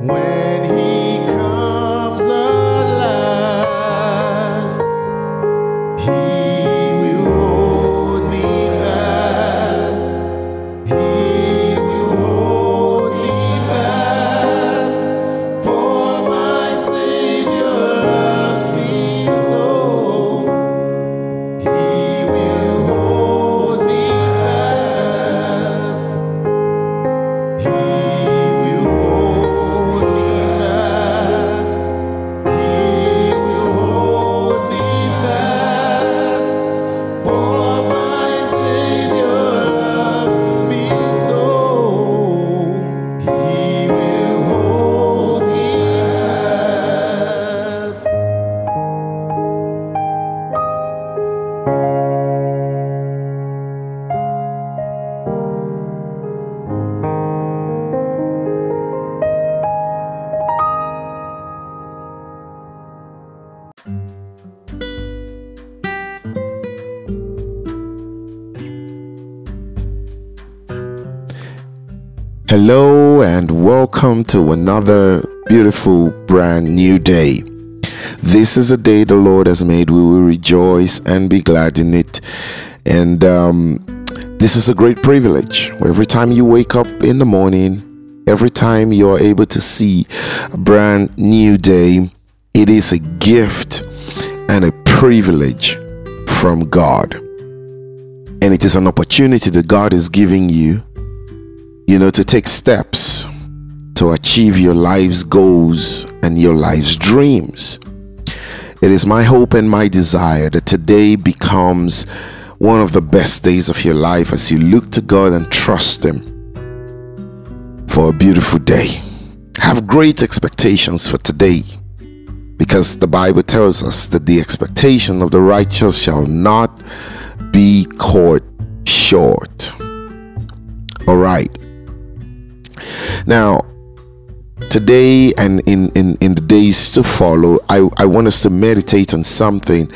When Hello and welcome to another beautiful brand new day. This is a day the Lord has made. We will rejoice and be glad in it. And um, this is a great privilege. Every time you wake up in the morning, every time you are able to see a brand new day, it is a gift and a privilege from God. And it is an opportunity that God is giving you, you know, to take steps to achieve your life's goals and your life's dreams. It is my hope and my desire that today becomes one of the best days of your life as you look to God and trust Him for a beautiful day. Have great expectations for today because the Bible tells us that the expectation of the righteous shall not be caught short. All right. Now, today and in, in, in the days to follow, I, I want us to meditate on something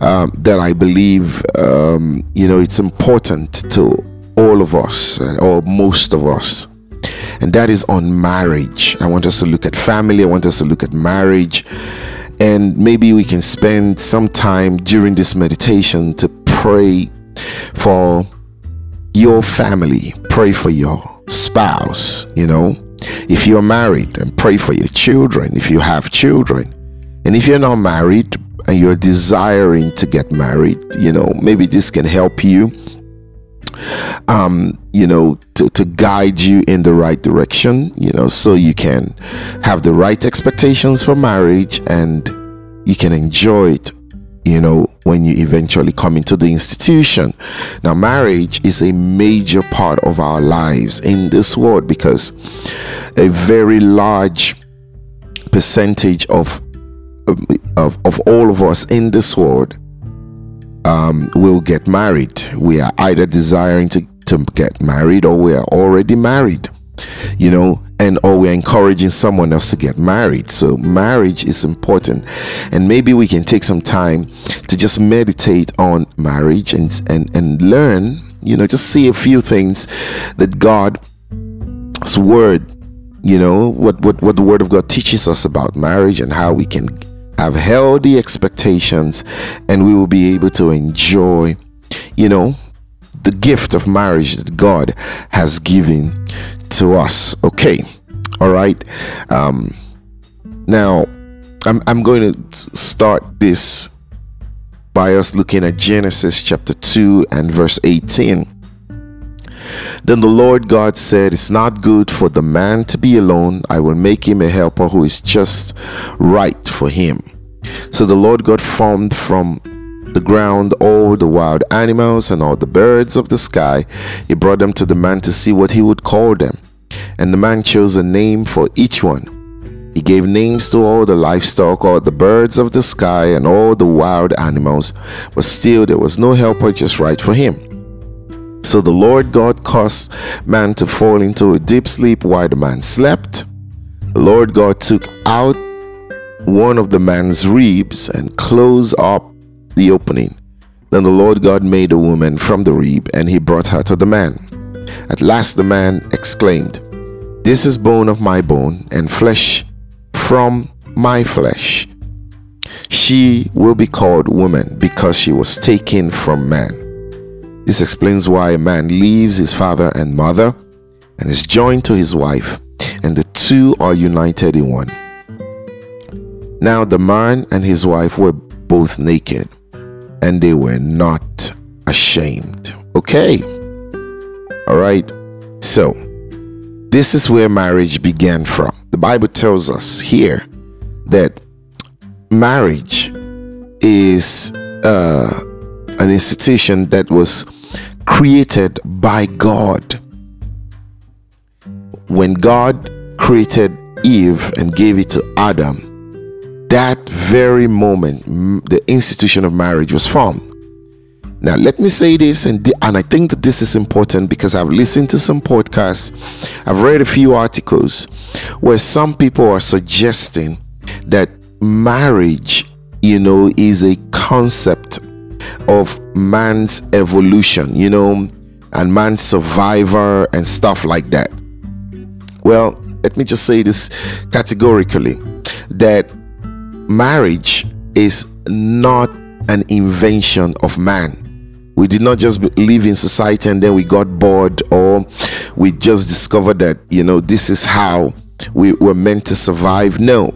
um, that I believe, um, you know, it's important to all of us, or most of us. And that is on marriage. I want us to look at family. I want us to look at marriage. And maybe we can spend some time during this meditation to pray for your family, pray for your spouse, you know. If you're married, and pray for your children if you have children. And if you're not married, and you're desiring to get married, you know, maybe this can help you um, you know, to, to guide you in the right direction, you know, so you can have the right expectations for marriage and you can enjoy it, you know, when you eventually come into the institution. Now, marriage is a major part of our lives in this world because a very large percentage of of, of all of us in this world um, will get married. We are either desiring to, to get married or we are already married, you know, and or we're encouraging someone else to get married. So marriage is important. And maybe we can take some time to just meditate on marriage and and, and learn, you know, just see a few things that God's word you know what, what what the word of god teaches us about marriage and how we can have healthy expectations and we will be able to enjoy, you know, the gift of marriage that God has given to us. Okay. All right. Um, now, I'm, I'm going to start this by us looking at Genesis chapter 2 and verse 18. Then the Lord God said, It's not good for the man to be alone. I will make him a helper who is just right for him. So the Lord God formed from the ground all the wild animals and all the birds of the sky. He brought them to the man to see what he would call them. And the man chose a name for each one. He gave names to all the livestock, all the birds of the sky, and all the wild animals, but still there was no helper just right for him. So the Lord God caused man to fall into a deep sleep while the man slept. The Lord God took out one of the man's ribs and closed up the opening. Then the Lord God made a woman from the rib, and he brought her to the man. At last the man exclaimed, This is bone of my bone, and flesh from my flesh. She will be called woman because she was taken from man. This explains why a man leaves his father and mother and is joined to his wife, and the two are united in one. Now the man and his wife were both naked, and they were not ashamed. Okay. All right. So, this is where marriage began from. The Bible tells us here that marriage is uh, an institution that was created by God. When God created Eve and gave it to Adam, that very moment, the institution of marriage was formed. Now, let me say this, and, and I think that this is important because I've listened to some podcasts, I've read a few articles where some people are suggesting that marriage, you know, is a concept of man's evolution, you know, and man's survivor and stuff like that. well, let me just say this categorically that marriage is not an invention of man. We did not just live in society and then we got bored, or we just discovered that, you know, this is how we were meant to survive. No,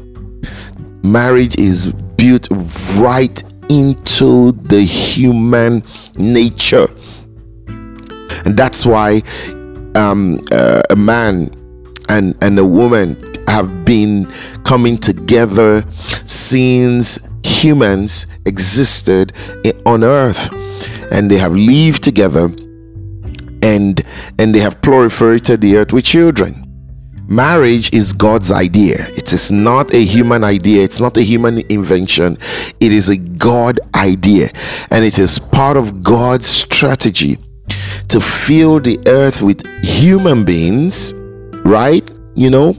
marriage is built right into the human nature. And that's why um, uh, a man and, and a woman have been coming together since humans existed on earth. And they have lived together and and they have proliferated the earth with children. Marriage is god's idea. It is not a human idea. It's not a human invention. It is a god idea. And it is part of god's strategy to fill the earth with human beings right? You know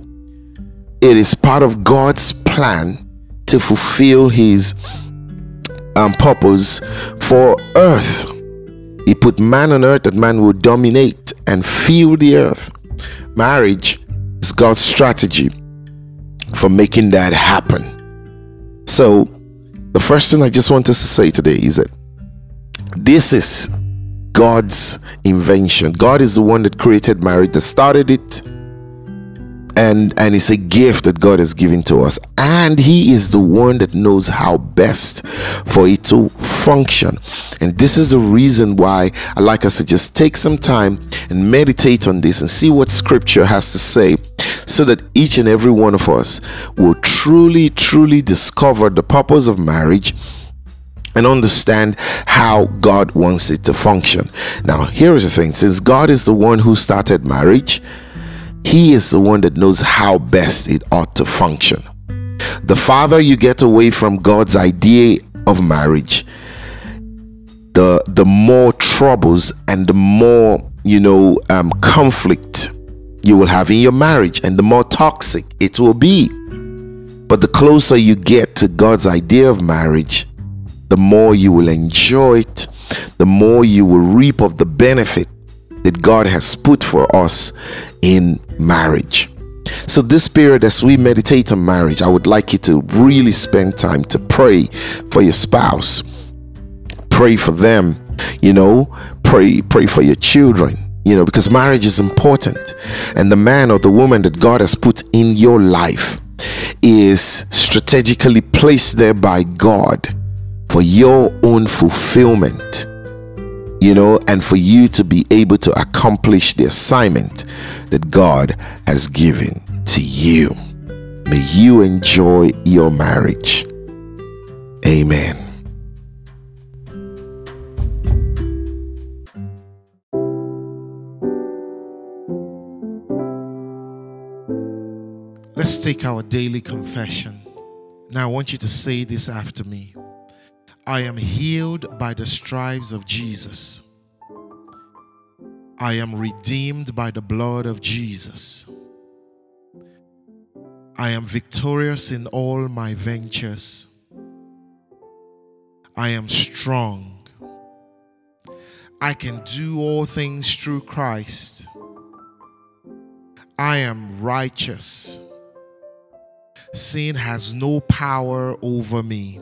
it is part of god's plan to fulfill his um, purpose for earth. He put man on earth that man will dominate and fill the earth. Marriage is God's strategy for making that happen. So, the first thing I just want us to say today is that this is God's invention. God is the one that created marriage, that started it, and and it's a gift that God has given to us. And he is the one that knows how best for it to function. And this is the reason why I like us to just take some time and meditate on this and see what scripture has to say so that each and every one of us will truly truly discover the purpose of marriage and understand how God wants it to function. Now, here is the thing. Since God is the one who started marriage, he is the one that knows how best it ought to function. The farther you get away from God's idea of marriage, the the more troubles and the more you know um, conflict you will have in your marriage, and the more toxic it will be. But the closer you get to God's idea of marriage, the more you will enjoy it, the more you will reap of the benefit that God has put for us in marriage. So, this period, as we meditate on marriage, I would like you to really spend time to pray for your spouse, pray for them, you know, pray, pray for your children, you know, because marriage is important. And the man or the woman that God has put in your life is strategically placed there by God for your own fulfillment you know, and for you to be able to accomplish the assignment that God has given to you. May you enjoy your marriage. Amen. Let's take our daily confession. Now, I want you to say this after me. I am healed by the stripes of Jesus. I am redeemed by the blood of Jesus. I am victorious in all my ventures. I am strong. I can do all things through Christ. I am righteous. Sin has no power over me.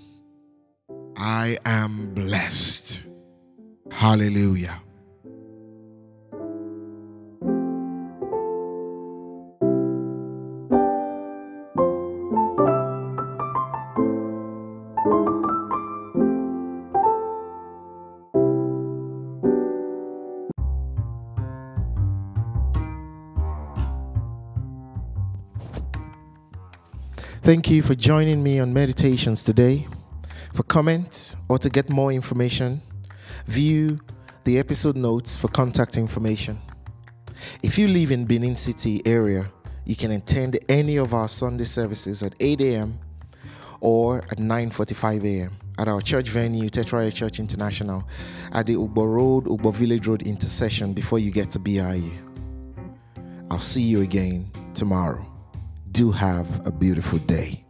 I am blessed. Hallelujah. Thank you for joining me on meditations today. For comments or to get more information, view the episode notes for contact information. If you live in Benin City area, You can attend any of our Sunday services at 8 a.m. or at 9:45 a.m. at our church venue, Tetra Church International, at the Ugbor Road, Ugbor Village Road intersection before you get to BIU. I'll see you again tomorrow. Do have a beautiful day.